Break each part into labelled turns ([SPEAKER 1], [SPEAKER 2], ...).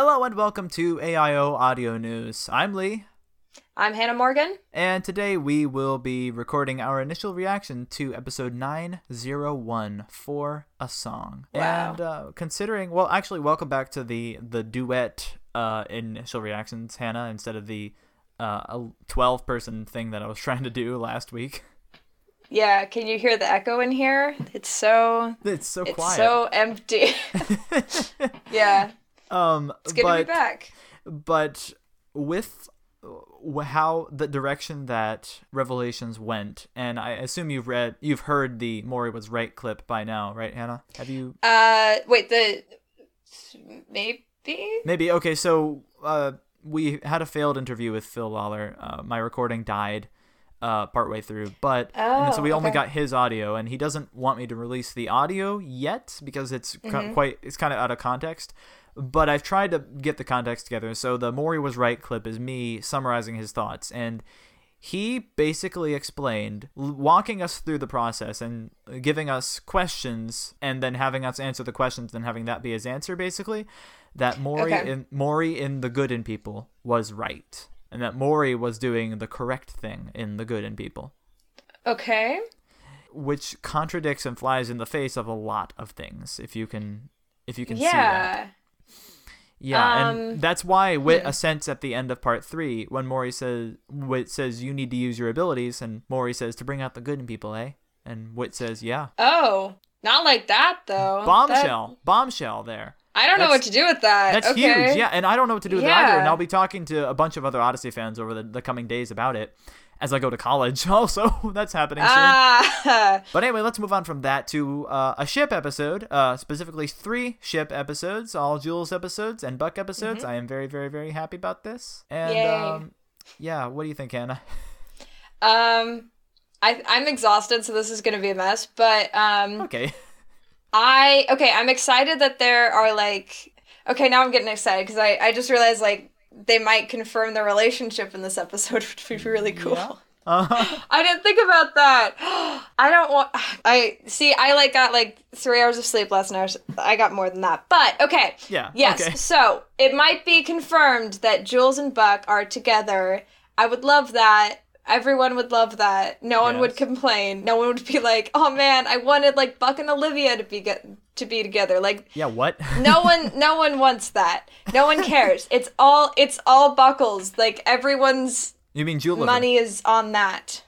[SPEAKER 1] Hello and welcome to AIO Audio News. I'm Lee,
[SPEAKER 2] I'm Hannah Morgan.
[SPEAKER 1] and today we will be recording our initial reaction to episode 901 for a song.
[SPEAKER 2] Wow.
[SPEAKER 1] And uh, considering, well, actually, welcome back to the the duet uh, initial reactions, Hannah, instead of the uh, 12 person thing that I was trying to do last week.
[SPEAKER 2] Yeah, can you hear the echo in here? It's so
[SPEAKER 1] It's so
[SPEAKER 2] it's
[SPEAKER 1] quiet.
[SPEAKER 2] so empty. yeah,
[SPEAKER 1] um,
[SPEAKER 2] it's good
[SPEAKER 1] but,
[SPEAKER 2] to be back.
[SPEAKER 1] but with uh, how the direction that Revelations went, and I assume you've read, you've heard the Morrie was right clip by now, right, Hannah? Have you?
[SPEAKER 2] Uh, wait, the maybe
[SPEAKER 1] Maybe. Okay, so uh, we had a failed interview with Phil Lollar. Uh, my recording died uh, partway through, but and so
[SPEAKER 2] Oh,
[SPEAKER 1] we only got his audio, and he doesn't want me to release the audio yet because it's
[SPEAKER 2] Mm-hmm.
[SPEAKER 1] quite it's kind of out of context. But I've tried to get the context together. So the Morrie was right clip is me summarizing his thoughts, and he basically explained, walking us through the process and giving us questions, and then having us answer the questions, and having that be his answer, basically, that Morrie
[SPEAKER 2] Okay.
[SPEAKER 1] in Morrie in the Good in People was right, and that Morrie was doing the correct thing in the Good in People,
[SPEAKER 2] okay.
[SPEAKER 1] which contradicts and flies in the face of a lot of things. If you can, if you can see that.
[SPEAKER 2] Yeah,
[SPEAKER 1] Yeah,
[SPEAKER 2] Um,
[SPEAKER 1] and that's why Whit
[SPEAKER 2] hmm.
[SPEAKER 1] assents at the end of part three when Morrie says Whit says you need to use your abilities, and Morrie says to bring out the good in people, eh? And Whit says, yeah.
[SPEAKER 2] Oh, not like that though.
[SPEAKER 1] Bombshell, bombshell there.
[SPEAKER 2] I don't know what to do with that.
[SPEAKER 1] That's
[SPEAKER 2] okay.
[SPEAKER 1] huge, yeah. And I don't know what to do with it either. And I'll be talking to a bunch of other Odyssey fans over the, the coming days about it as I go to college. Also, that's happening soon.
[SPEAKER 2] Ah,
[SPEAKER 1] But anyway, let's move on from that to uh, a ship episode, uh, specifically three ship episodes, all Jules episodes and Buck episodes. I am very, very, very happy about this. And um, yeah, what do you think, Hannah?
[SPEAKER 2] um, I I'm exhausted, so this is gonna be a mess. But um,
[SPEAKER 1] Okay.
[SPEAKER 2] I okay, I'm excited that there are like okay, now I'm getting excited because I I just realized like they might confirm the relationship in this episode, which would be really cool.
[SPEAKER 1] Yeah. Uh-huh.
[SPEAKER 2] I didn't think about that. I don't want. I see. I like got like three hours of sleep last night. I got more than that, but okay.
[SPEAKER 1] Yeah,
[SPEAKER 2] Yes.
[SPEAKER 1] okay.
[SPEAKER 2] So it might be confirmed that Jules and Buck are together. I would love that. Everyone would love that. No one would complain. No one would be like, "Oh man, I wanted like Buck and Olivia to be get to be together." Like
[SPEAKER 1] Yeah, what?
[SPEAKER 2] no one no one wants that. No one cares. It's all it's all Buckles. Like everyone's
[SPEAKER 1] you mean Juliver?
[SPEAKER 2] money is on that.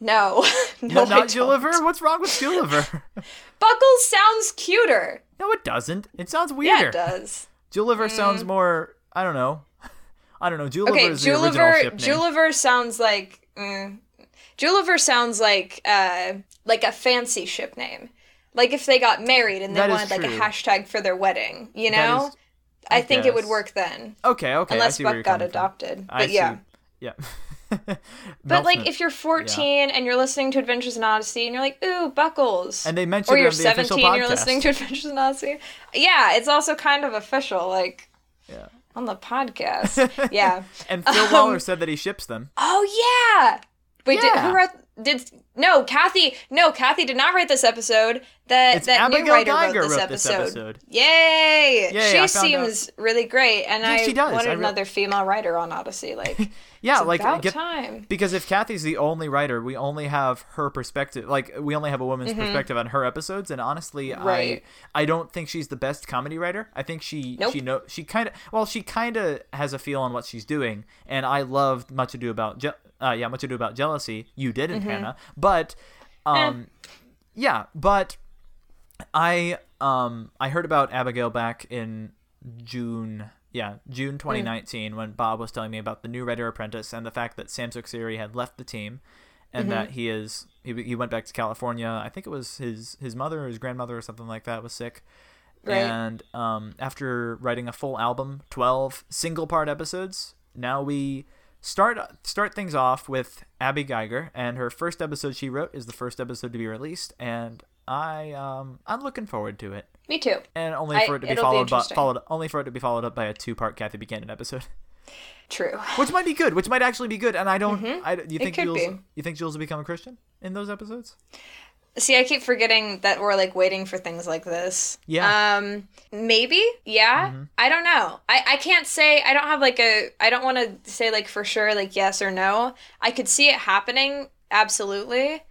[SPEAKER 2] No. no,
[SPEAKER 1] No, not. Juliver? What's wrong with Juliver?
[SPEAKER 2] Buckles sounds cuter.
[SPEAKER 1] no, it doesn't. It sounds
[SPEAKER 2] Yeah, it does.
[SPEAKER 1] Juliver sounds mm. more, I don't know. I don't know. Juliver
[SPEAKER 2] Okay,
[SPEAKER 1] is the original
[SPEAKER 2] Juliver
[SPEAKER 1] ship name.
[SPEAKER 2] Juliver sounds like mm, Juliver sounds like uh like a fancy ship name. Like if they got married and they
[SPEAKER 1] That
[SPEAKER 2] wanted like a hashtag for their wedding, you know?
[SPEAKER 1] is- I
[SPEAKER 2] I think it would work then.
[SPEAKER 1] Okay, okay.
[SPEAKER 2] Unless Buck got
[SPEAKER 1] coming from.
[SPEAKER 2] adopted.
[SPEAKER 1] I
[SPEAKER 2] But yeah.
[SPEAKER 1] see. Yeah.
[SPEAKER 2] But like if you're 14 and you're listening to Adventures in Odyssey and you're like, ooh, Buckles.
[SPEAKER 1] And they mentioned
[SPEAKER 2] or you're
[SPEAKER 1] on the
[SPEAKER 2] 17 and you're listening to Adventures in Odyssey. Yeah, it's also kind of official, like
[SPEAKER 1] Yeah.
[SPEAKER 2] On the podcast. yeah.
[SPEAKER 1] And Phil
[SPEAKER 2] Um,
[SPEAKER 1] Waller said that he ships them.
[SPEAKER 2] Oh yeah. Wait, did, who wrote? Did no Kathy? No, Kathy did not write this episode. That
[SPEAKER 1] It's
[SPEAKER 2] that new writer
[SPEAKER 1] Geiger
[SPEAKER 2] wrote this
[SPEAKER 1] wrote this
[SPEAKER 2] episode.
[SPEAKER 1] episode.
[SPEAKER 2] Yay!
[SPEAKER 1] Yay,
[SPEAKER 2] she seems really great, and
[SPEAKER 1] Yeah,
[SPEAKER 2] I
[SPEAKER 1] she does.
[SPEAKER 2] wanted
[SPEAKER 1] I re-
[SPEAKER 2] another female writer on Odyssey. Like,
[SPEAKER 1] Yeah, like
[SPEAKER 2] about
[SPEAKER 1] get,
[SPEAKER 2] time.
[SPEAKER 1] because if Kathy's the only writer, we only have her perspective. Like we only have a woman's perspective on her episodes, and honestly,
[SPEAKER 2] Mm-hmm. Right.
[SPEAKER 1] I I don't think she's the best comedy writer. I think she
[SPEAKER 2] Nope.
[SPEAKER 1] she know she kind of well she kind of has a feel on what she's doing, and I loved Much Ado About Je- uh, yeah Much Ado About Jealousy. You didn't,
[SPEAKER 2] Mm-hmm.
[SPEAKER 1] Hannah, but
[SPEAKER 2] Eh.
[SPEAKER 1] um yeah, but I um I heard about Abigail back in June yeah June 2019 when Bob was telling me about the new writer apprentice and the fact that Sam Siri had left the team and that he is he, he went back to California I think it was his his mother or his grandmother or something like that was sick
[SPEAKER 2] Right.
[SPEAKER 1] and um after writing a full album 12 single part episodes now we start start things off with Abby Geiger and her first episode she wrote is the first episode to be released and I um I'm looking forward to it
[SPEAKER 2] Me too.
[SPEAKER 1] and only
[SPEAKER 2] I-
[SPEAKER 1] for it to be
[SPEAKER 2] it'll be
[SPEAKER 1] followed by followed only for it to be followed up by a two part Kathy Buchanan episode
[SPEAKER 2] True.
[SPEAKER 1] which might be good which might actually be good and I don't I you think
[SPEAKER 2] Mm-hmm. could
[SPEAKER 1] Jules
[SPEAKER 2] be.
[SPEAKER 1] you think Jules will become a Christian in those episodes
[SPEAKER 2] See, I keep forgetting that we're like waiting for things like this.
[SPEAKER 1] Yeah.
[SPEAKER 2] Um, maybe. Yeah.
[SPEAKER 1] Mm-hmm.
[SPEAKER 2] I don't know. I I can't say. I don't have like a. I don't want to say like for sure like yes or no. I could see it happening. Absolutely.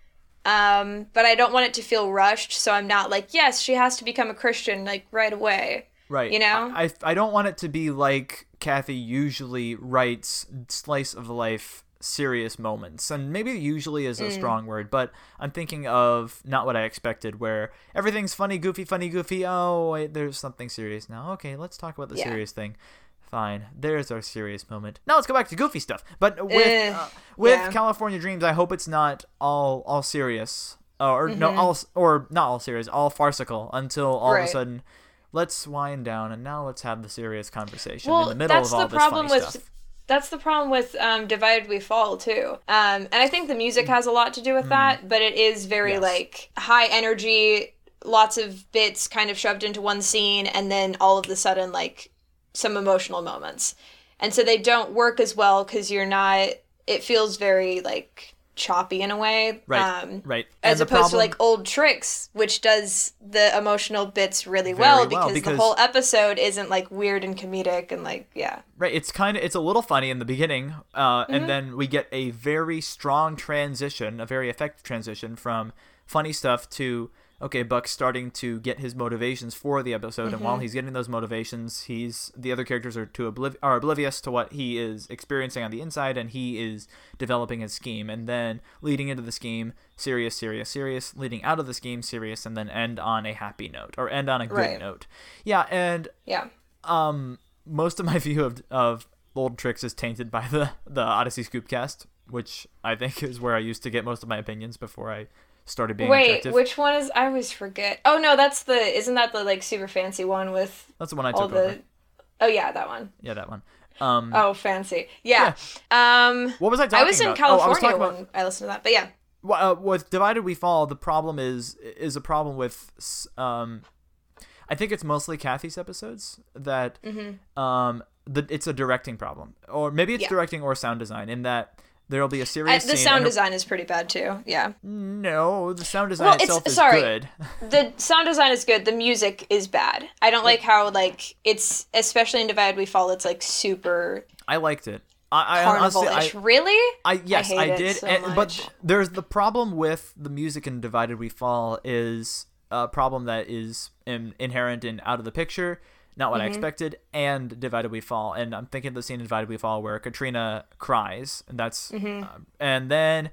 [SPEAKER 2] Um, but I don't want it to feel rushed. So I'm not like yes, she has to become a Christian like right away.
[SPEAKER 1] Right.
[SPEAKER 2] You know?
[SPEAKER 1] I, I don't want it to be like Kathy usually writes slice of life serious moments. And maybe usually is a
[SPEAKER 2] Mm.
[SPEAKER 1] strong word, but I'm thinking of not what I expected where everything's funny, goofy, funny, goofy. Oh, wait, there's something serious now. Okay, let's talk about the
[SPEAKER 2] Yeah.
[SPEAKER 1] serious thing. Fine. There's our serious moment. Now let's go back to goofy stuff. But with
[SPEAKER 2] Eh,
[SPEAKER 1] uh, with
[SPEAKER 2] yeah.
[SPEAKER 1] California Dreams, I hope it's not all all serious. Uh, or
[SPEAKER 2] Mm-hmm.
[SPEAKER 1] no, all or not all serious, all farcical until all of a sudden let's wind down and now let's have the serious conversation
[SPEAKER 2] well,
[SPEAKER 1] in the middle of all
[SPEAKER 2] the
[SPEAKER 1] this
[SPEAKER 2] problem
[SPEAKER 1] funny
[SPEAKER 2] with
[SPEAKER 1] stuff.
[SPEAKER 2] That's the problem with um, divided we fall too um, and i think the music has a lot to do with that but it is very
[SPEAKER 1] Mm. Yes.
[SPEAKER 2] like high energy lots of bits kind of shoved into one scene and then all of the sudden like some emotional moments and so they don't work as well because you're not it feels very like choppy in a way
[SPEAKER 1] Right,
[SPEAKER 2] um,
[SPEAKER 1] right.
[SPEAKER 2] as
[SPEAKER 1] And the
[SPEAKER 2] opposed to like old tricks which does the emotional bits really well
[SPEAKER 1] well,
[SPEAKER 2] because,
[SPEAKER 1] because-
[SPEAKER 2] the whole episode isn't like weird and comedic and like yeah
[SPEAKER 1] Right, it's kind of it's a little funny in the beginning, uh,
[SPEAKER 2] Mm-hmm.
[SPEAKER 1] and then we get a very strong transition, a very effective transition from funny stuff to okay, Buck's starting to get his motivations for the episode, and
[SPEAKER 2] Mm-hmm.
[SPEAKER 1] while he's getting those motivations, he's the other characters are to obliv- are oblivious to what he is experiencing on the inside, and he is developing his scheme, and then leading into the scheme, serious, serious, serious, leading out of the scheme, serious, and then end on a happy note or end on a good
[SPEAKER 2] Right.
[SPEAKER 1] note. Yeah, and
[SPEAKER 2] yeah
[SPEAKER 1] um most of my view of of old tricks is tainted by the the Odyssey Scoopcast, which I think is where I used to get most of my opinions before I started being
[SPEAKER 2] Wait,
[SPEAKER 1] objective.
[SPEAKER 2] which one is? I always forget. Oh no, that's the. Isn't that the like super fancy one with
[SPEAKER 1] That's the one I took
[SPEAKER 2] the?
[SPEAKER 1] over.
[SPEAKER 2] Oh yeah, that one.
[SPEAKER 1] Yeah, that one. Um,
[SPEAKER 2] Oh, fancy. Yeah. Um,
[SPEAKER 1] what was I talking about?
[SPEAKER 2] I was in
[SPEAKER 1] about? Oh, I was
[SPEAKER 2] California
[SPEAKER 1] talking about
[SPEAKER 2] when I listened to that, but yeah.
[SPEAKER 1] Well, uh, with Divided We Fall, the problem is is a problem with um, I think it's mostly Kathy's episodes that um the it's a directing problem or maybe it's
[SPEAKER 2] Mm-hmm. Yeah.
[SPEAKER 1] directing or sound design in that there'll be a
[SPEAKER 2] Uh,
[SPEAKER 1] serious
[SPEAKER 2] the
[SPEAKER 1] scene
[SPEAKER 2] sound design is pretty bad too. Yeah.
[SPEAKER 1] no the sound design
[SPEAKER 2] Well, it's-
[SPEAKER 1] itself is
[SPEAKER 2] sorry.
[SPEAKER 1] good
[SPEAKER 2] The sound design is good. The music is bad. I don't like how like it's especially in Divide We Fall. It's like super
[SPEAKER 1] I liked it I, I honestly. I,
[SPEAKER 2] really?
[SPEAKER 1] I yes, I,
[SPEAKER 2] it
[SPEAKER 1] did.
[SPEAKER 2] so
[SPEAKER 1] and, but there's the problem with the music in Divided We Fall is a problem that is in, inherent in Out of the Picture, not what I
[SPEAKER 2] Mm-hmm.
[SPEAKER 1] expected, and Divided We Fall. And I'm thinking of the scene in Divided We Fall where Katrina cries, and that's
[SPEAKER 2] Mm-hmm.
[SPEAKER 1] uh, and then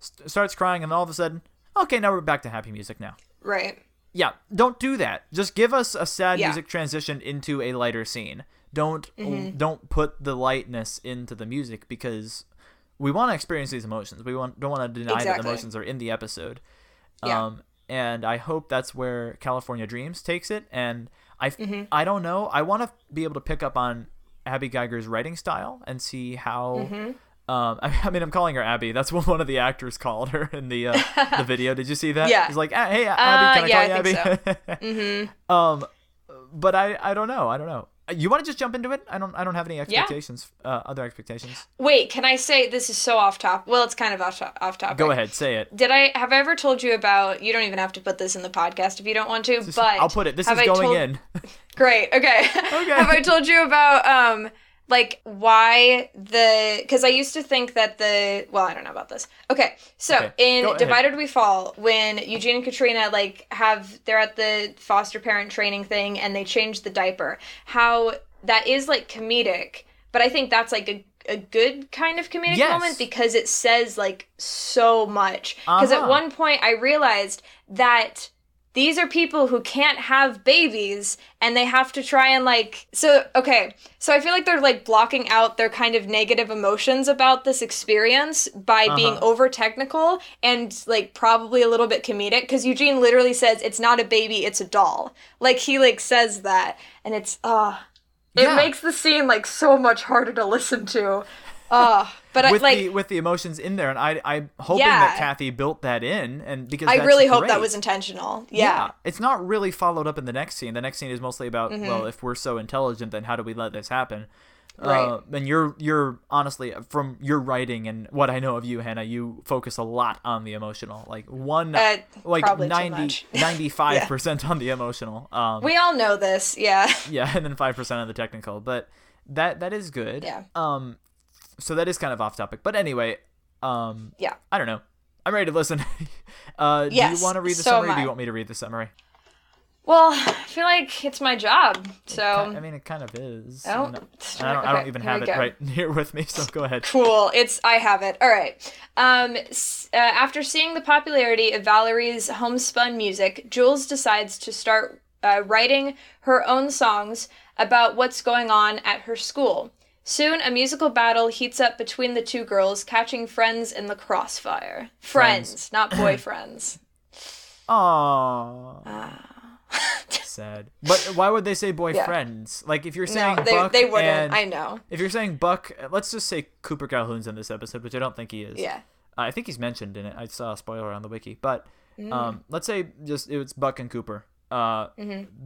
[SPEAKER 1] st- starts crying, and all of a sudden, okay, now we're back to happy music now.
[SPEAKER 2] Right.
[SPEAKER 1] Yeah, don't do that. Just give us a sad
[SPEAKER 2] Yeah.
[SPEAKER 1] music transition into a lighter scene. Don't
[SPEAKER 2] Mm-hmm.
[SPEAKER 1] don't put the lightness into the music because we want to experience these emotions. We want don't want to deny that the emotions are in the episode.
[SPEAKER 2] Yeah.
[SPEAKER 1] Um and I hope that's where California Dreams takes it and I
[SPEAKER 2] Mm-hmm.
[SPEAKER 1] I don't know. I want to be able to pick up on Abby Geiger's writing style and see how
[SPEAKER 2] Mm-hmm.
[SPEAKER 1] um, I, I mean, I'm calling her Abby. That's what one of the actors called her in the uh, the video. Did you see that?
[SPEAKER 2] Yeah.
[SPEAKER 1] He's like, "Ah, "Hey, Abby,
[SPEAKER 2] Uh,
[SPEAKER 1] can I
[SPEAKER 2] yeah,
[SPEAKER 1] call
[SPEAKER 2] I
[SPEAKER 1] you
[SPEAKER 2] think
[SPEAKER 1] Abby?"
[SPEAKER 2] Mm-hmm.
[SPEAKER 1] Um, but I I don't know. I don't know. You want to just jump into it? I don't I don't have any expectations. Uh, other expectations.
[SPEAKER 2] Wait, can I say this is so off top? Well, it's kind of off, off topic.
[SPEAKER 1] Go ahead, say it.
[SPEAKER 2] Did I have I ever told you about? You don't even have to put this in the podcast if you don't want to.
[SPEAKER 1] Just-
[SPEAKER 2] but
[SPEAKER 1] I'll put it. This is
[SPEAKER 2] I
[SPEAKER 1] going
[SPEAKER 2] told-
[SPEAKER 1] in.
[SPEAKER 2] Great. Okay. have I told you about um like why the because I used to think that the well I don't know about this. Okay, so
[SPEAKER 1] Okay,
[SPEAKER 2] in. Divided We Fall, when Eugene and Katrina like have they're at the foster parent training thing and they change the diaper, how that is like comedic, but I think that's like a a good kind of comedic
[SPEAKER 1] Yes.
[SPEAKER 2] moment because it says like so much. Because
[SPEAKER 1] Uh-huh.
[SPEAKER 2] at one point I realized that these are people who can't have babies and they have to try and like so okay. So i feel like they're like blocking out their kind of negative emotions about this experience by being
[SPEAKER 1] Uh-huh.
[SPEAKER 2] over technical and like probably a little bit comedic because eugene literally says it's not a baby it's a doll. Like he like says that and it's uh it
[SPEAKER 1] Yeah.
[SPEAKER 2] makes the scene like so much harder to listen to. Uh but
[SPEAKER 1] with
[SPEAKER 2] i like
[SPEAKER 1] the with the emotions in there, and I I'm hoping
[SPEAKER 2] Yeah.
[SPEAKER 1] that Kathy built that in, and because
[SPEAKER 2] i really hope that was intentional yeah,
[SPEAKER 1] It's not really followed up in the next scene. The next scene is mostly about
[SPEAKER 2] Mm-hmm.
[SPEAKER 1] well, if we're so intelligent, then how do we let this happen? Uh,
[SPEAKER 2] Right.
[SPEAKER 1] and you're you're honestly from your writing and what I know of you, Hannah, you focus a lot on the emotional. Like one,
[SPEAKER 2] Uh,
[SPEAKER 1] like
[SPEAKER 2] probably too
[SPEAKER 1] 90,
[SPEAKER 2] much.
[SPEAKER 1] 95 percent on the emotional. Um,
[SPEAKER 2] We all know this. Yeah.
[SPEAKER 1] yeah, and then five percent on the technical. But that that is good.
[SPEAKER 2] Yeah.
[SPEAKER 1] Um, so that is kind of off topic. But anyway, um,
[SPEAKER 2] Yeah.
[SPEAKER 1] I don't know. I'm ready to listen. uh, do you want to read the
[SPEAKER 2] so
[SPEAKER 1] summary? Or do you want me to read the summary?
[SPEAKER 2] Well, I feel like it's my job. So
[SPEAKER 1] I mean, it kind of is.
[SPEAKER 2] Oh,
[SPEAKER 1] And I don't. I don't even have it
[SPEAKER 2] go.
[SPEAKER 1] right here with me. So go ahead.
[SPEAKER 2] cool. It's I have it. All right. Um, uh, after seeing the popularity of Valerie's homespun music, Jules decides to start uh, writing her own songs about what's going on at her school. Soon, a musical battle heats up between the two girls, catching friends in the crossfire. Friends,
[SPEAKER 1] Friends.
[SPEAKER 2] not boyfriends.
[SPEAKER 1] Aww.
[SPEAKER 2] Ah.
[SPEAKER 1] Sad. But why would they say boyfriends? Like if you're saying
[SPEAKER 2] no, they,
[SPEAKER 1] Buck
[SPEAKER 2] they wouldn't.
[SPEAKER 1] and
[SPEAKER 2] I know.
[SPEAKER 1] if you're saying Buck, let's just say Cooper Calhoun's in this episode, which I don't think he is.
[SPEAKER 2] Yeah.
[SPEAKER 1] I think he's mentioned in it. I saw a spoiler on the wiki, but
[SPEAKER 2] Mm.
[SPEAKER 1] um, let's say just it's Buck and Cooper. Uh,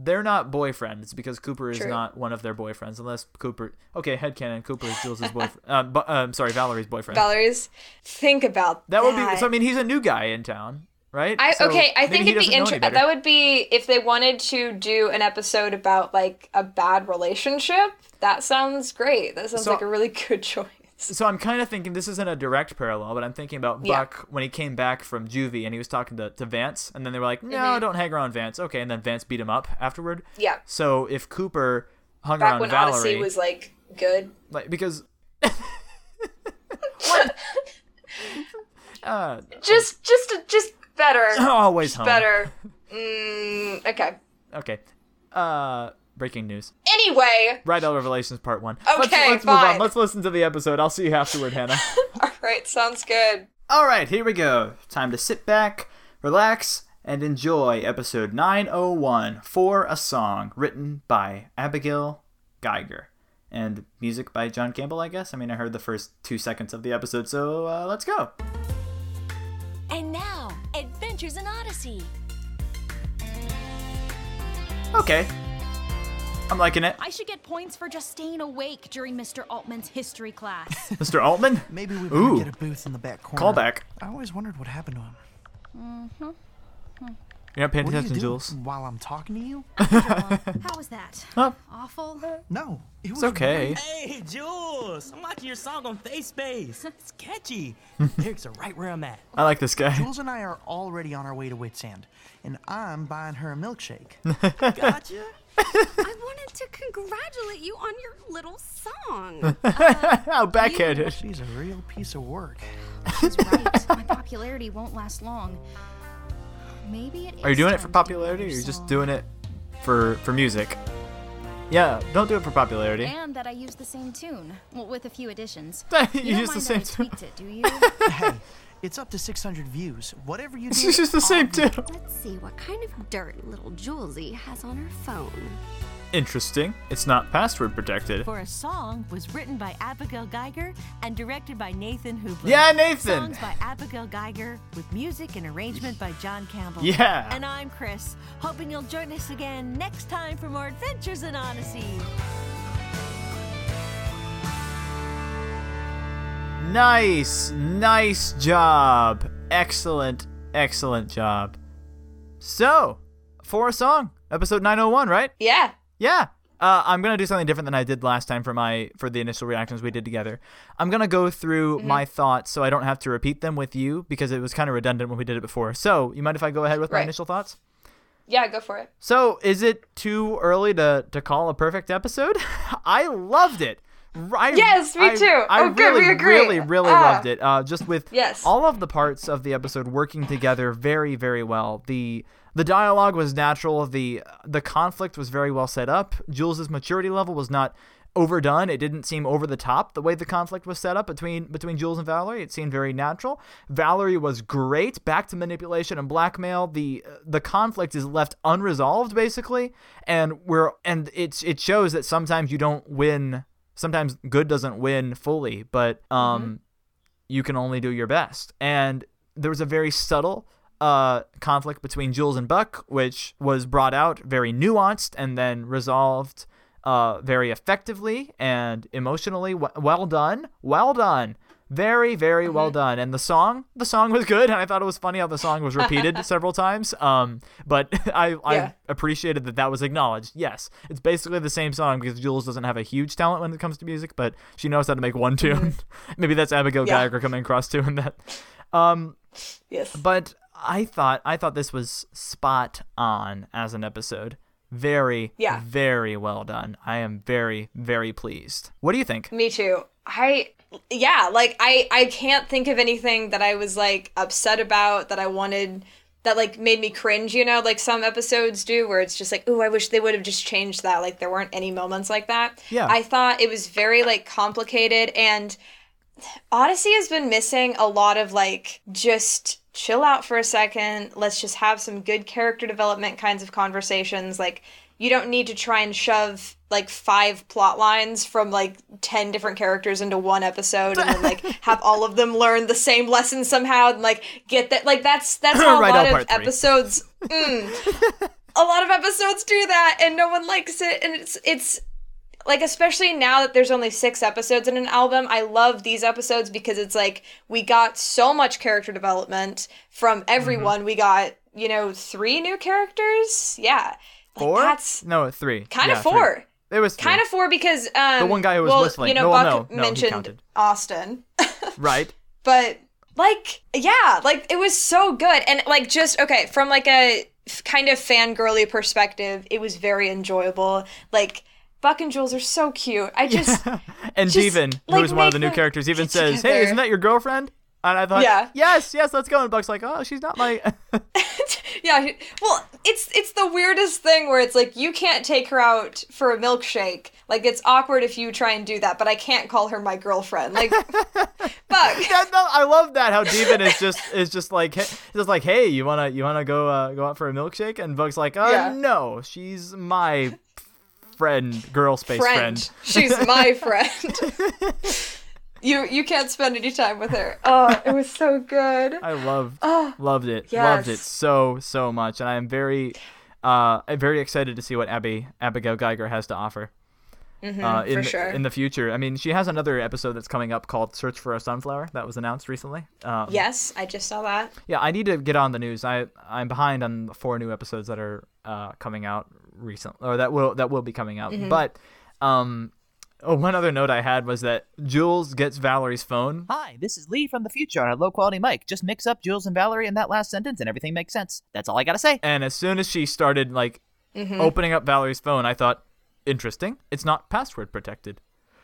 [SPEAKER 1] they're not boyfriends because Cooper is
[SPEAKER 2] Mm-hmm. True.
[SPEAKER 1] not one of their boyfriends, unless Cooper. Okay, headcanon. Cooper is Jules' boyfriend. uh, bu- uh, I'm sorry, Valerie's boyfriend.
[SPEAKER 2] Valerie's. Think about
[SPEAKER 1] that
[SPEAKER 2] that.
[SPEAKER 1] would be. So I mean, he's a new guy in town, right?
[SPEAKER 2] I
[SPEAKER 1] So
[SPEAKER 2] okay. I think it'd be
[SPEAKER 1] doesn't know any
[SPEAKER 2] interesting. That would be if they wanted to do an episode about like a bad relationship. That sounds great. That sounds
[SPEAKER 1] So-
[SPEAKER 2] like a really good choice.
[SPEAKER 1] So I'm kind of thinking this isn't a direct parallel, but I'm thinking about
[SPEAKER 2] Yeah.
[SPEAKER 1] Buck when he came back from juvie and he was talking to, to Vance, and then they were like, "No,
[SPEAKER 2] Mm-hmm.
[SPEAKER 1] don't hang around Vance." Okay, and then Vance beat him up afterward.
[SPEAKER 2] Yeah.
[SPEAKER 1] So if Cooper hung
[SPEAKER 2] Back
[SPEAKER 1] around
[SPEAKER 2] when
[SPEAKER 1] Valerie,
[SPEAKER 2] Odyssey was like good.
[SPEAKER 1] like because uh,
[SPEAKER 2] Just, just, just better.
[SPEAKER 1] always home.
[SPEAKER 2] better. Mm, okay.
[SPEAKER 1] Okay. Uh, breaking news.
[SPEAKER 2] Anyway,
[SPEAKER 1] Right out of relations part one. let's, let's move on. Let's listen to the episode. I'll see you afterward, Hannah.
[SPEAKER 2] all right, sounds good.
[SPEAKER 1] All right, here we go. Time to sit back, relax, and enjoy episode 901 for a song written by Abigail Geiger and music by John Campbell, I guess. I mean, I heard the first two seconds of the episode, so uh, let's go.
[SPEAKER 3] And now, Adventures in Odyssey.
[SPEAKER 1] Okay. I'm liking it.
[SPEAKER 3] I should get points for just staying awake during Mr. Altman's history class.
[SPEAKER 1] Mr. Altman?
[SPEAKER 4] Maybe we better
[SPEAKER 1] Ooh.
[SPEAKER 4] get a booth in the back corner.
[SPEAKER 1] Callback.
[SPEAKER 4] I always wondered what happened to him. Mm-hmm.
[SPEAKER 1] You're not paying
[SPEAKER 4] What
[SPEAKER 1] attention,
[SPEAKER 4] doing
[SPEAKER 1] Jules.
[SPEAKER 4] while I'm talking to you?
[SPEAKER 3] How was that?
[SPEAKER 1] Huh?
[SPEAKER 3] Awful?
[SPEAKER 4] No, it was
[SPEAKER 1] It's okay.
[SPEAKER 5] Hey, Jules! I'm liking your song on FaceBase. It's catchy. Lyrics are right where I'm at.
[SPEAKER 1] I like this guy.
[SPEAKER 4] Jules and I are already on our way to Whit's End, and I'm buying her a milkshake.
[SPEAKER 5] Gotcha.
[SPEAKER 6] I wanted to congratulate you on your little song.
[SPEAKER 1] How uh, backhanded.
[SPEAKER 4] She's a real piece of work.
[SPEAKER 3] She's right. My popularity won't last long. Maybe it is
[SPEAKER 1] Are you doing it for popularity or
[SPEAKER 3] another
[SPEAKER 1] are you just doing it for for music? Yeah, don't do it for popularity.
[SPEAKER 3] And that I use the same tune, well, with a few additions.
[SPEAKER 1] you
[SPEAKER 3] You don't
[SPEAKER 1] use the same
[SPEAKER 3] that I
[SPEAKER 1] tune.
[SPEAKER 3] it, do you?
[SPEAKER 4] hey, it's up to 600 views. Whatever you do,
[SPEAKER 1] It's just the same tune.
[SPEAKER 6] Let's see what kind of dirt little Julesy has on her phone.
[SPEAKER 1] Interesting. It's not password protected.
[SPEAKER 7] For a Song was written by Abigail Geiger and directed by Nathan Hoobler.
[SPEAKER 1] Yeah, Nathan.
[SPEAKER 7] Songs by Abigail Geiger with music and arrangement by John Campbell.
[SPEAKER 1] Yeah.
[SPEAKER 7] And I'm Chris, hoping you'll join us again next time for more Adventures in Odyssey.
[SPEAKER 1] Nice, nice job. Excellent, excellent job. So, for a song, episode 901, right?
[SPEAKER 2] Yeah.
[SPEAKER 1] Yeah. Uh, I'm gonna do something different than I did last time for my for the initial reactions we did together. I'm gonna go through my thoughts so I don't have to repeat them with you because it was kind of redundant when we did it before. So, you mind if I go ahead with my initial thoughts?
[SPEAKER 2] Yeah, go for it.
[SPEAKER 1] So, is it too early to, to call a perfect episode? I loved it. I,
[SPEAKER 2] Yes, me
[SPEAKER 1] I-
[SPEAKER 2] too.
[SPEAKER 1] I
[SPEAKER 2] Oh, good,
[SPEAKER 1] really,
[SPEAKER 2] we agree.
[SPEAKER 1] really, really
[SPEAKER 2] Ah.
[SPEAKER 1] loved it. Uh, just with
[SPEAKER 2] Yes.
[SPEAKER 1] all of the parts of the episode working together very, very well. The the dialogue was natural. The the conflict was very well set up. Jules's maturity level was not overdone. It didn't seem over the top the way the conflict was set up between between Jules and Valerie. It seemed very natural. Valerie was great. Back to manipulation and blackmail. The the conflict is left unresolved basically, and we're and it's it shows that sometimes you don't win. Sometimes good doesn't win fully, but um, you can only do your best. And there was a very subtle uh, conflict between Jules and Buck, which was brought out very nuanced and then resolved uh, very effectively and emotionally w- well done. Well done. Very, very
[SPEAKER 2] Mm-hmm.
[SPEAKER 1] well done. And the song, the song was good, and I thought it was funny how the song was repeated several times. Um, but I, I
[SPEAKER 2] Yeah.
[SPEAKER 1] appreciated that that was acknowledged. Yes, it's basically the same song because Jules doesn't have a huge talent when it comes to music, but she knows how to make one tune. Maybe that's Abigail
[SPEAKER 2] Mm-hmm. Yeah.
[SPEAKER 1] Geiger coming across doing that. Um,
[SPEAKER 2] Yes.
[SPEAKER 1] but I thought I thought this was spot on as an episode. Very,
[SPEAKER 2] Yeah.
[SPEAKER 1] very well done. I am very, very pleased. What do you think?
[SPEAKER 2] Me too. I yeah, like I I can't think of anything that I was like upset about that I wanted that like made me cringe, you know, like some episodes do where it's just like, "Ooh, I wish they would have just changed that." Like there weren't any moments like that.
[SPEAKER 1] Yeah.
[SPEAKER 2] I thought it was very like complicated and Odyssey has been missing a lot of like just chill out for a second. Let's just have some good character development kinds of conversations. Like you don't need to try and shove like five plot lines from like 10 different characters into one episode and then like have all of them learn the same lesson somehow and like get that like that's that's how a
[SPEAKER 1] Right,
[SPEAKER 2] lot of episodes mm, a lot of episodes do that and no one likes it and it's it's like especially now that there's only six episodes in an album i love these episodes because it's like we got so much character development from
[SPEAKER 1] Mm-hmm.
[SPEAKER 2] everyone we got you know three new characters yeah like
[SPEAKER 1] Four?
[SPEAKER 2] that's
[SPEAKER 1] no, three.
[SPEAKER 2] kind
[SPEAKER 1] Yeah,
[SPEAKER 2] of
[SPEAKER 1] three.
[SPEAKER 2] four
[SPEAKER 1] It was three.
[SPEAKER 2] kind of four because um
[SPEAKER 1] The one guy who was
[SPEAKER 2] well,
[SPEAKER 1] whistling.
[SPEAKER 2] you know
[SPEAKER 1] No,
[SPEAKER 2] buck
[SPEAKER 1] no, no,
[SPEAKER 2] mentioned austin
[SPEAKER 1] right.
[SPEAKER 2] but like yeah like it was so good and like just okay from like a f- kind of fangirly perspective it was very enjoyable like buck and jules are so cute i just
[SPEAKER 1] And
[SPEAKER 2] Just,
[SPEAKER 1] Jeevan,
[SPEAKER 2] like,
[SPEAKER 1] is one of the new characters, even
[SPEAKER 2] get
[SPEAKER 1] says, "Hey, isn't that your girlfriend?" And I thought,
[SPEAKER 2] Yeah.
[SPEAKER 1] yes, yes, let's go." And Buck's like, "Oh, she's not my."
[SPEAKER 2] yeah well it's it's the weirdest thing where it's like you can't take her out for a milkshake like it's awkward if you try and do that but i can't call her my girlfriend like buck
[SPEAKER 1] Yeah, no, I love that how Devin is just is just like hey- just like, hey, you wanna you wanna go uh, go out for a milkshake? And Buck's like, uh,
[SPEAKER 2] Yeah.
[SPEAKER 1] no, she's my friend, girl space
[SPEAKER 2] friend.
[SPEAKER 1] friend.
[SPEAKER 2] She's my friend. you you can't spend any time with her. Oh, it was so good.
[SPEAKER 1] I loved
[SPEAKER 2] Oh,
[SPEAKER 1] loved it, loved it so so much, and I am very uh I'm very excited to see what Abby Abigail Geiger has to offer. uh, in,
[SPEAKER 2] Mm-hmm, for
[SPEAKER 1] the-
[SPEAKER 2] sure.
[SPEAKER 1] in the future. I mean, she has another episode that's coming up called "Search for a Sunflower" that was announced recently. Um,
[SPEAKER 2] Yes, I just saw that.
[SPEAKER 1] Yeah, I need to get on the news. I I'm behind on the four new episodes that are uh, coming out recently, or that will that will be coming out.
[SPEAKER 2] Mm-hmm.
[SPEAKER 1] But um, oh, one other note I had was that Jules gets Valerie's phone.
[SPEAKER 8] Hi, this is Lee from the future on a low quality mic. Just mix up Jules and Valerie in that last sentence and everything makes sense. That's all I gotta say.
[SPEAKER 1] And as soon as she started like
[SPEAKER 2] Mm-hmm.
[SPEAKER 1] opening up Valerie's phone, I thought, interesting. It's not password protected,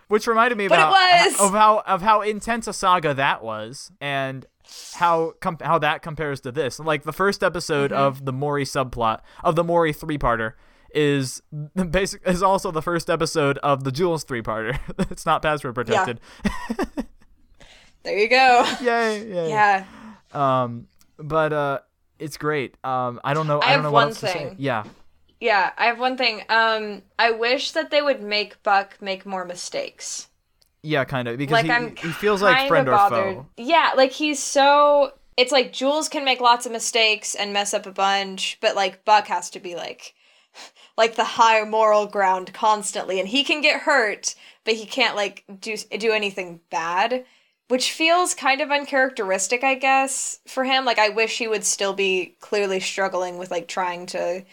[SPEAKER 1] which reminded me about of how of how intense a saga that was, and how com- how that compares to this. Like the first episode
[SPEAKER 2] Mm-hmm.
[SPEAKER 1] of the Morrie subplot of the Morrie three parter is basic is also the first episode of the Jules three parter. it's not password protected.
[SPEAKER 2] There you go.
[SPEAKER 1] Yay! Yay!
[SPEAKER 2] Yeah.
[SPEAKER 1] Um, but uh, it's great. Um, I don't know. I,
[SPEAKER 2] I
[SPEAKER 1] don't
[SPEAKER 2] have
[SPEAKER 1] know
[SPEAKER 2] one
[SPEAKER 1] what else to say.
[SPEAKER 2] thing.
[SPEAKER 1] Yeah.
[SPEAKER 2] Yeah, I have one thing. Um I wish that they would make Buck make more mistakes.
[SPEAKER 1] Yeah, kind of because
[SPEAKER 2] like
[SPEAKER 1] he, he feels like friend or foe.
[SPEAKER 2] Yeah, like he's so it's like Jules can make lots of mistakes and mess up a bunch, but like Buck has to be like like the high moral ground constantly and he can get hurt, but he can't like do do anything bad, which feels kind of uncharacteristic, I guess, for him. Like I wish he would still be clearly struggling with like trying to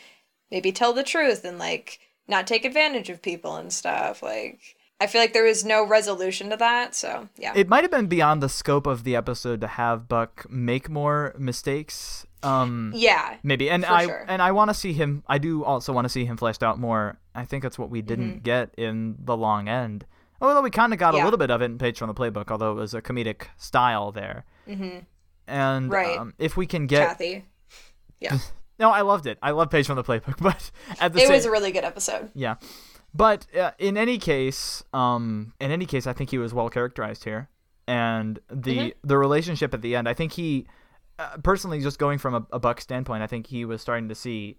[SPEAKER 2] maybe tell the truth and like not take advantage of people and stuff. Like I feel like there was no resolution to that, so yeah.
[SPEAKER 1] It might have been beyond the scope of the episode to have Buck make more mistakes. Um,
[SPEAKER 2] yeah.
[SPEAKER 1] maybe, and I
[SPEAKER 2] sure.
[SPEAKER 1] and I want to see him. I do also want to see him fleshed out more. I think that's what we didn't
[SPEAKER 2] Mm-hmm.
[SPEAKER 1] get in the long end. Although we kind of got a little bit of it in Page from the Playbook, although it was a comedic style there. Mm-hmm. And
[SPEAKER 2] Right.
[SPEAKER 1] um, if we can get
[SPEAKER 2] Kathy. Yeah.
[SPEAKER 1] no, I loved it. I love Page from the Playbook, but at the
[SPEAKER 2] It
[SPEAKER 1] same
[SPEAKER 2] was a really good episode.
[SPEAKER 1] Yeah, but uh, in any case, um, in any case, I think he was well characterized here, and the
[SPEAKER 2] Mm-hmm.
[SPEAKER 1] the relationship at the end. I think he, uh, personally, just going from a, a Buck standpoint, I think he was starting to see.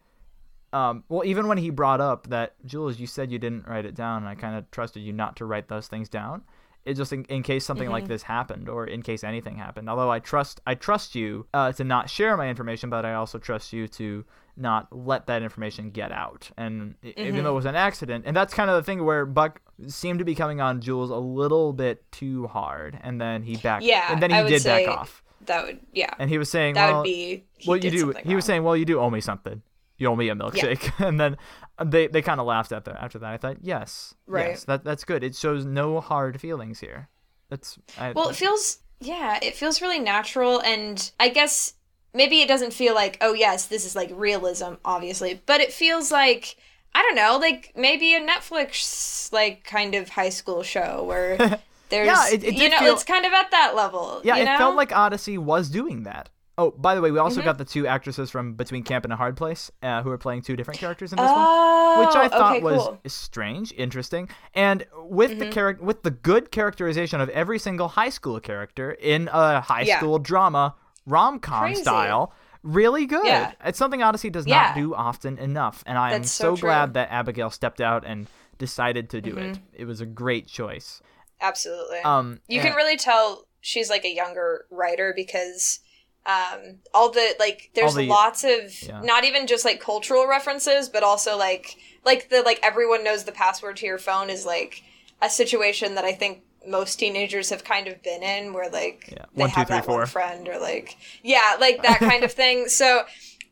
[SPEAKER 1] Um, well, even when he brought up that Jules, you said you didn't write it down, and I kind of trusted you not to write those things down. It just in, in case something
[SPEAKER 2] Mm-hmm.
[SPEAKER 1] like this happened, or in case anything happened. Although I trust I trust you uh, to not share my information, but I also trust you to not let that information get out. And
[SPEAKER 2] Mm-hmm.
[SPEAKER 1] even though it was an accident, and that's kind of the thing where Buck seemed to be coming on Jules a little bit too hard, and then he backed.
[SPEAKER 2] Yeah,
[SPEAKER 1] and then he did
[SPEAKER 2] say
[SPEAKER 1] back off.
[SPEAKER 2] That would yeah.
[SPEAKER 1] And he was saying,
[SPEAKER 2] that
[SPEAKER 1] well,
[SPEAKER 2] would be
[SPEAKER 1] well, you do. He
[SPEAKER 2] something
[SPEAKER 1] was saying, well, you do owe me something. You owe me a milkshake. and then uh, they they kind of laughed at that after that. I thought, yes,
[SPEAKER 2] Right.
[SPEAKER 1] yes, that that's good. It shows no hard feelings here. That's I,
[SPEAKER 2] Well, it feels yeah, it feels really natural and I guess maybe it doesn't feel like, oh yes, this is like realism obviously, but it feels like I don't know, like maybe a Netflix like kind of high school show where there's
[SPEAKER 1] Yeah, it- it
[SPEAKER 2] you know,
[SPEAKER 1] feel-
[SPEAKER 2] it's kind of at that level,
[SPEAKER 1] yeah, it
[SPEAKER 2] know?
[SPEAKER 1] felt like Odyssey was doing that. Oh, by the way, we also
[SPEAKER 2] Mm-hmm.
[SPEAKER 1] got the two actresses from Between Camp and a Hard Place uh, who are playing two different characters in this one.
[SPEAKER 2] oh,
[SPEAKER 1] which I thought
[SPEAKER 2] okay,
[SPEAKER 1] was
[SPEAKER 2] cool. Mm-hmm.
[SPEAKER 1] strange, interesting, and with the character, with the good characterization of every single high school character in a high
[SPEAKER 2] Yeah.
[SPEAKER 1] school drama rom com style, really good.
[SPEAKER 2] Yeah.
[SPEAKER 1] It's something Odyssey does
[SPEAKER 2] Yeah.
[SPEAKER 1] not do often enough, and I am so,
[SPEAKER 2] so
[SPEAKER 1] glad that Abigail stepped out and decided to do it.
[SPEAKER 2] Mm-hmm.
[SPEAKER 1] It was a great choice.
[SPEAKER 2] Absolutely.
[SPEAKER 1] Um,
[SPEAKER 2] you
[SPEAKER 1] and-
[SPEAKER 2] can really tell she's like a younger writer because um all the like there's
[SPEAKER 1] the-
[SPEAKER 2] lots of
[SPEAKER 1] yeah.
[SPEAKER 2] not even just like cultural references but also like like the like everyone knows the password to your phone is like a situation that I think most teenagers have kind of been in where like
[SPEAKER 1] Yeah.
[SPEAKER 2] they
[SPEAKER 1] One, two,
[SPEAKER 2] have
[SPEAKER 1] three,
[SPEAKER 2] that
[SPEAKER 1] four.
[SPEAKER 2] one friend or like yeah like that kind of thing so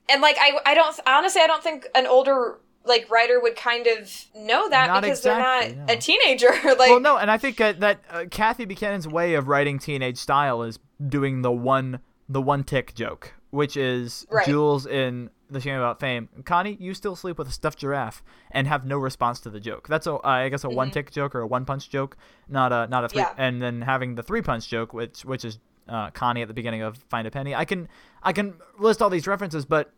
[SPEAKER 2] and like I I don't honestly I don't think an older like writer would kind of know that
[SPEAKER 1] Not
[SPEAKER 2] because
[SPEAKER 1] exactly,
[SPEAKER 2] they're not
[SPEAKER 1] no.
[SPEAKER 2] a teenager like
[SPEAKER 1] well, no, and I think that, that uh, Kathy Buchanan's way of writing teenage style is doing the one the one tick joke, which is
[SPEAKER 2] Right.
[SPEAKER 1] Jules in The Shame About Fame. Connie, you still sleep with a stuffed giraffe and have no response to the joke. That's a uh, I guess a one tick joke or a one punch joke, not a not a three.
[SPEAKER 2] Mm-hmm. Yeah.
[SPEAKER 1] And then having the three punch joke, which which is uh, Connie at the beginning of Find a Penny. I can I can list all these references, but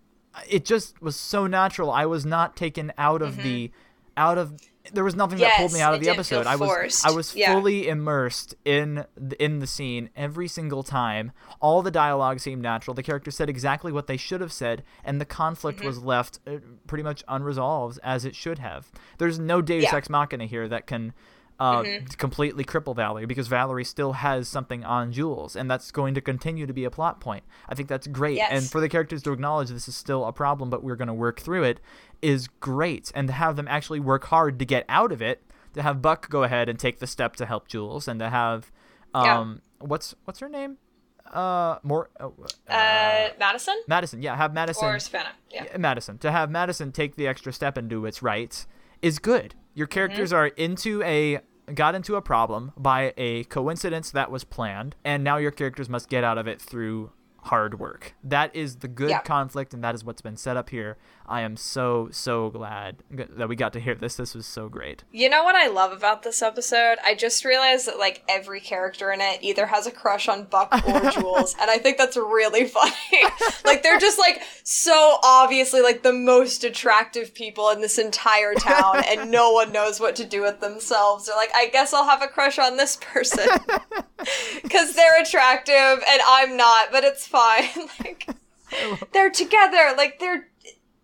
[SPEAKER 1] it just was so natural. I was not taken out of the out of there was nothing that pulled me
[SPEAKER 2] Mm-hmm.
[SPEAKER 1] Out of the episode. I was. I was
[SPEAKER 2] Yeah.
[SPEAKER 1] fully immersed in the, in the scene every single time. All the dialogue seemed natural. The characters said exactly what they should have said, and the conflict
[SPEAKER 2] Mm-hmm.
[SPEAKER 1] was left uh, pretty much unresolved as it should have. There's no Deus
[SPEAKER 2] Yeah. Mm-hmm.
[SPEAKER 1] Ex Machina here that can uh, completely cripple Valerie because Valerie still has something on Jules, and that's going to continue to be a plot point. I think that's great, and for the characters to acknowledge this is still a problem, but we're going to work through it, is great, and to have them actually work hard to get out of it. To have Buck go ahead and take the step to help Jules, and to have
[SPEAKER 2] Yeah.
[SPEAKER 1] um, what's what's her name? Uh, more uh,
[SPEAKER 2] uh Madison
[SPEAKER 1] Madison. Yeah, have Madison.
[SPEAKER 2] or Savannah yeah
[SPEAKER 1] Yeah, Madison. To have Madison take the extra step and do what's right is good. Your characters
[SPEAKER 2] Mm-hmm.
[SPEAKER 1] are into a got into a problem by a coincidence that was planned, and now your characters must get out of it through hard work. That is the good
[SPEAKER 2] Yeah.
[SPEAKER 1] conflict, and that is what's been set up here. I am so so glad that we got to hear this. This was so great.
[SPEAKER 2] You know what I love about this episode? I just realized that like every character in it either has a crush on Buck or Jules, and I think that's really funny. like they're just like so obviously like the most attractive people in this entire town, and no one knows what to do with themselves. They're like, I guess I'll have a crush on this person because they're attractive and I'm not, but it's fine. like they're together, like they're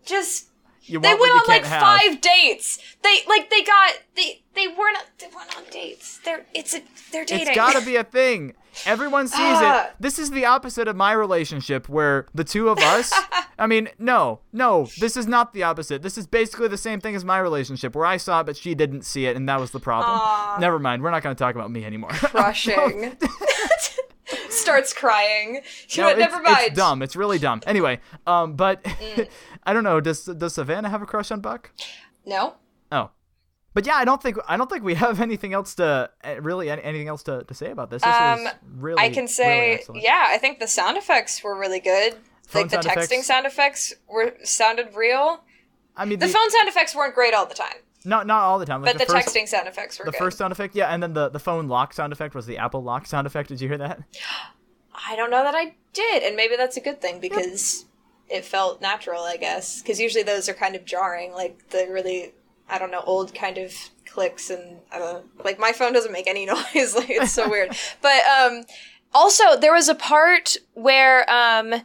[SPEAKER 2] just
[SPEAKER 1] You
[SPEAKER 2] they went on like
[SPEAKER 1] have.
[SPEAKER 2] five dates. They like they got they they weren't they went on dates. They're it's a they're dating.
[SPEAKER 1] It's gotta be a thing. Everyone sees
[SPEAKER 2] Ah.
[SPEAKER 1] it. This is the opposite of my relationship where the two of us. I mean, no, no, this is not the opposite. This is basically the same thing as my relationship where I saw it, but she didn't see it, and that was the problem. Never mind. We're not going to talk about me anymore.
[SPEAKER 2] crushing. Starts crying. You
[SPEAKER 1] No,
[SPEAKER 2] know, never
[SPEAKER 1] it's,
[SPEAKER 2] mind.
[SPEAKER 1] it's dumb. It's really dumb. Anyway, um, but
[SPEAKER 2] Mm.
[SPEAKER 1] I don't know. Does does Savannah have a crush on Buck?
[SPEAKER 2] No.
[SPEAKER 1] Oh, but yeah, I don't think I don't think we have anything else to uh, really anything else to, to say about this. This was
[SPEAKER 2] Um,
[SPEAKER 1] really.
[SPEAKER 2] I can say
[SPEAKER 1] excellent.
[SPEAKER 2] yeah. I think the sound effects were really good.
[SPEAKER 1] Phone
[SPEAKER 2] like the texting
[SPEAKER 1] effects?
[SPEAKER 2] sound effects were sounded real.
[SPEAKER 1] I mean,
[SPEAKER 2] The
[SPEAKER 1] the,
[SPEAKER 2] phone sound effects weren't great all the time,
[SPEAKER 1] not not all the time. Like
[SPEAKER 2] but the,
[SPEAKER 1] first,
[SPEAKER 2] texting sound effects were
[SPEAKER 1] the
[SPEAKER 2] good.
[SPEAKER 1] first sound effect, yeah, and then the the phone lock sound effect was the Apple lock sound effect. Did you hear that?
[SPEAKER 2] I don't know that I did, and maybe that's a good thing because it felt natural, I guess. Because usually those are kind of jarring, like the really, I don't know, old kind of clicks, and I don't know, like my phone doesn't make any noise, like it's so weird. But um, also there was a part where um,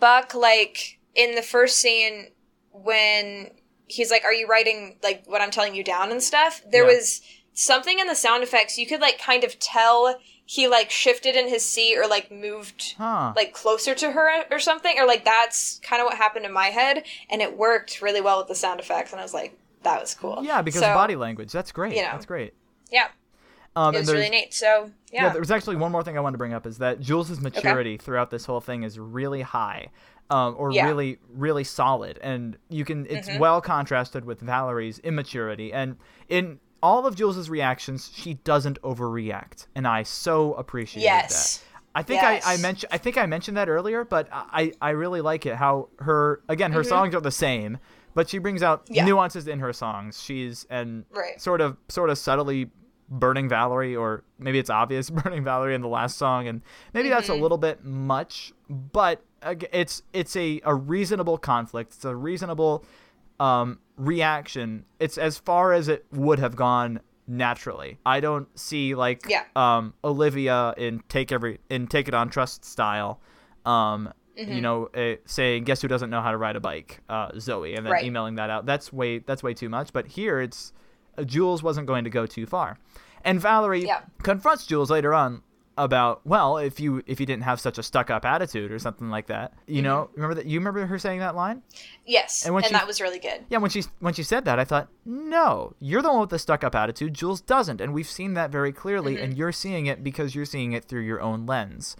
[SPEAKER 2] Buck, like in the first scene when he's like, "Are you writing like what I'm telling you down and stuff?" There
[SPEAKER 1] Yeah.
[SPEAKER 2] was something in the sound effects you could like kind of tell he like shifted in his seat or like moved
[SPEAKER 1] Huh.
[SPEAKER 2] like closer to her or something or like that's kind of what happened in my head and it worked really well with the sound effects and I was like that was cool.
[SPEAKER 1] Yeah, because
[SPEAKER 2] So,
[SPEAKER 1] body language. That's great.
[SPEAKER 2] you know.
[SPEAKER 1] That's great.
[SPEAKER 2] Yeah,
[SPEAKER 1] Um,
[SPEAKER 2] it was really neat. So
[SPEAKER 1] Yeah.
[SPEAKER 2] yeah,
[SPEAKER 1] there's actually one more thing I wanted to bring up is that Jules's maturity throughout this whole thing is really high, um, or
[SPEAKER 2] Yeah.
[SPEAKER 1] really, really solid, and you can. It's
[SPEAKER 2] Mhm.
[SPEAKER 1] well contrasted with Valerie's immaturity, and in all of Jules's reactions, she doesn't overreact, and I so appreciate
[SPEAKER 2] Yes.
[SPEAKER 1] that. I think I, I mentioned I think I mentioned that earlier, but I, I really like it how her again her
[SPEAKER 2] Mhm.
[SPEAKER 1] songs are the same, but she brings out
[SPEAKER 2] Yeah.
[SPEAKER 1] nuances in her songs. She's and
[SPEAKER 2] Right.
[SPEAKER 1] sort of sort of subtly burning Valerie, or maybe it's obvious burning Valerie in the last song, and maybe that's a
[SPEAKER 2] Mhm.
[SPEAKER 1] little bit much, but it's it's a, a reasonable conflict. It's a reasonable um, reaction. It's as far as it would have gone naturally. I don't see like
[SPEAKER 2] Yeah.
[SPEAKER 1] um, Olivia in take every in take it on trust style. Um, you
[SPEAKER 2] Mhm.
[SPEAKER 1] know, uh, saying guess who doesn't know how to ride a bike, uh, Zoe, and then
[SPEAKER 2] Right.
[SPEAKER 1] emailing that out. That's way that's way too much. But here it's uh, Jules wasn't going to go too far, and Valerie
[SPEAKER 2] Yeah.
[SPEAKER 1] confronts Jules later on about well if you if you didn't have such a stuck up attitude or something like that you know remember that you remember her saying that line
[SPEAKER 2] yes,
[SPEAKER 1] And
[SPEAKER 2] and,
[SPEAKER 1] she-
[SPEAKER 2] that was really good.
[SPEAKER 1] yeah when she when she said that i thought no you're the one with the stuck up attitude jules doesn't and we've seen that very clearly
[SPEAKER 2] Mm-hmm.
[SPEAKER 1] and you're seeing it because you're seeing it through your own lens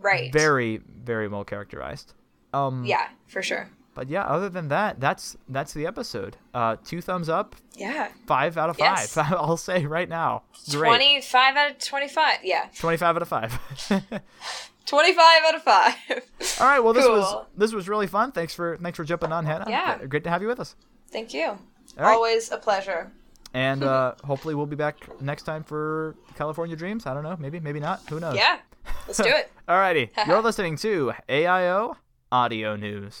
[SPEAKER 2] Right.
[SPEAKER 1] very very well characterized um
[SPEAKER 2] Yeah, for sure.
[SPEAKER 1] But yeah other than that that's that's the episode uh two thumbs up
[SPEAKER 2] Yeah.
[SPEAKER 1] five out of
[SPEAKER 2] Yes.
[SPEAKER 1] five i'll say right now great
[SPEAKER 2] 25 out of 25. Yeah.
[SPEAKER 1] 25 out of five
[SPEAKER 2] 25 out of 5.
[SPEAKER 1] All right. Well, this was this was really fun. Thanks for thanks for jumping on, Hannah.
[SPEAKER 2] Yeah.
[SPEAKER 1] Great to have you with us.
[SPEAKER 2] Thank you.
[SPEAKER 1] right.
[SPEAKER 2] Always a pleasure.
[SPEAKER 1] And uh, hopefully we'll be back next time for California Dreams. I don't know. Maybe, maybe not. Who knows?
[SPEAKER 2] Yeah. Let's do it.
[SPEAKER 1] Alrighty. You're listening to AIO Audio News.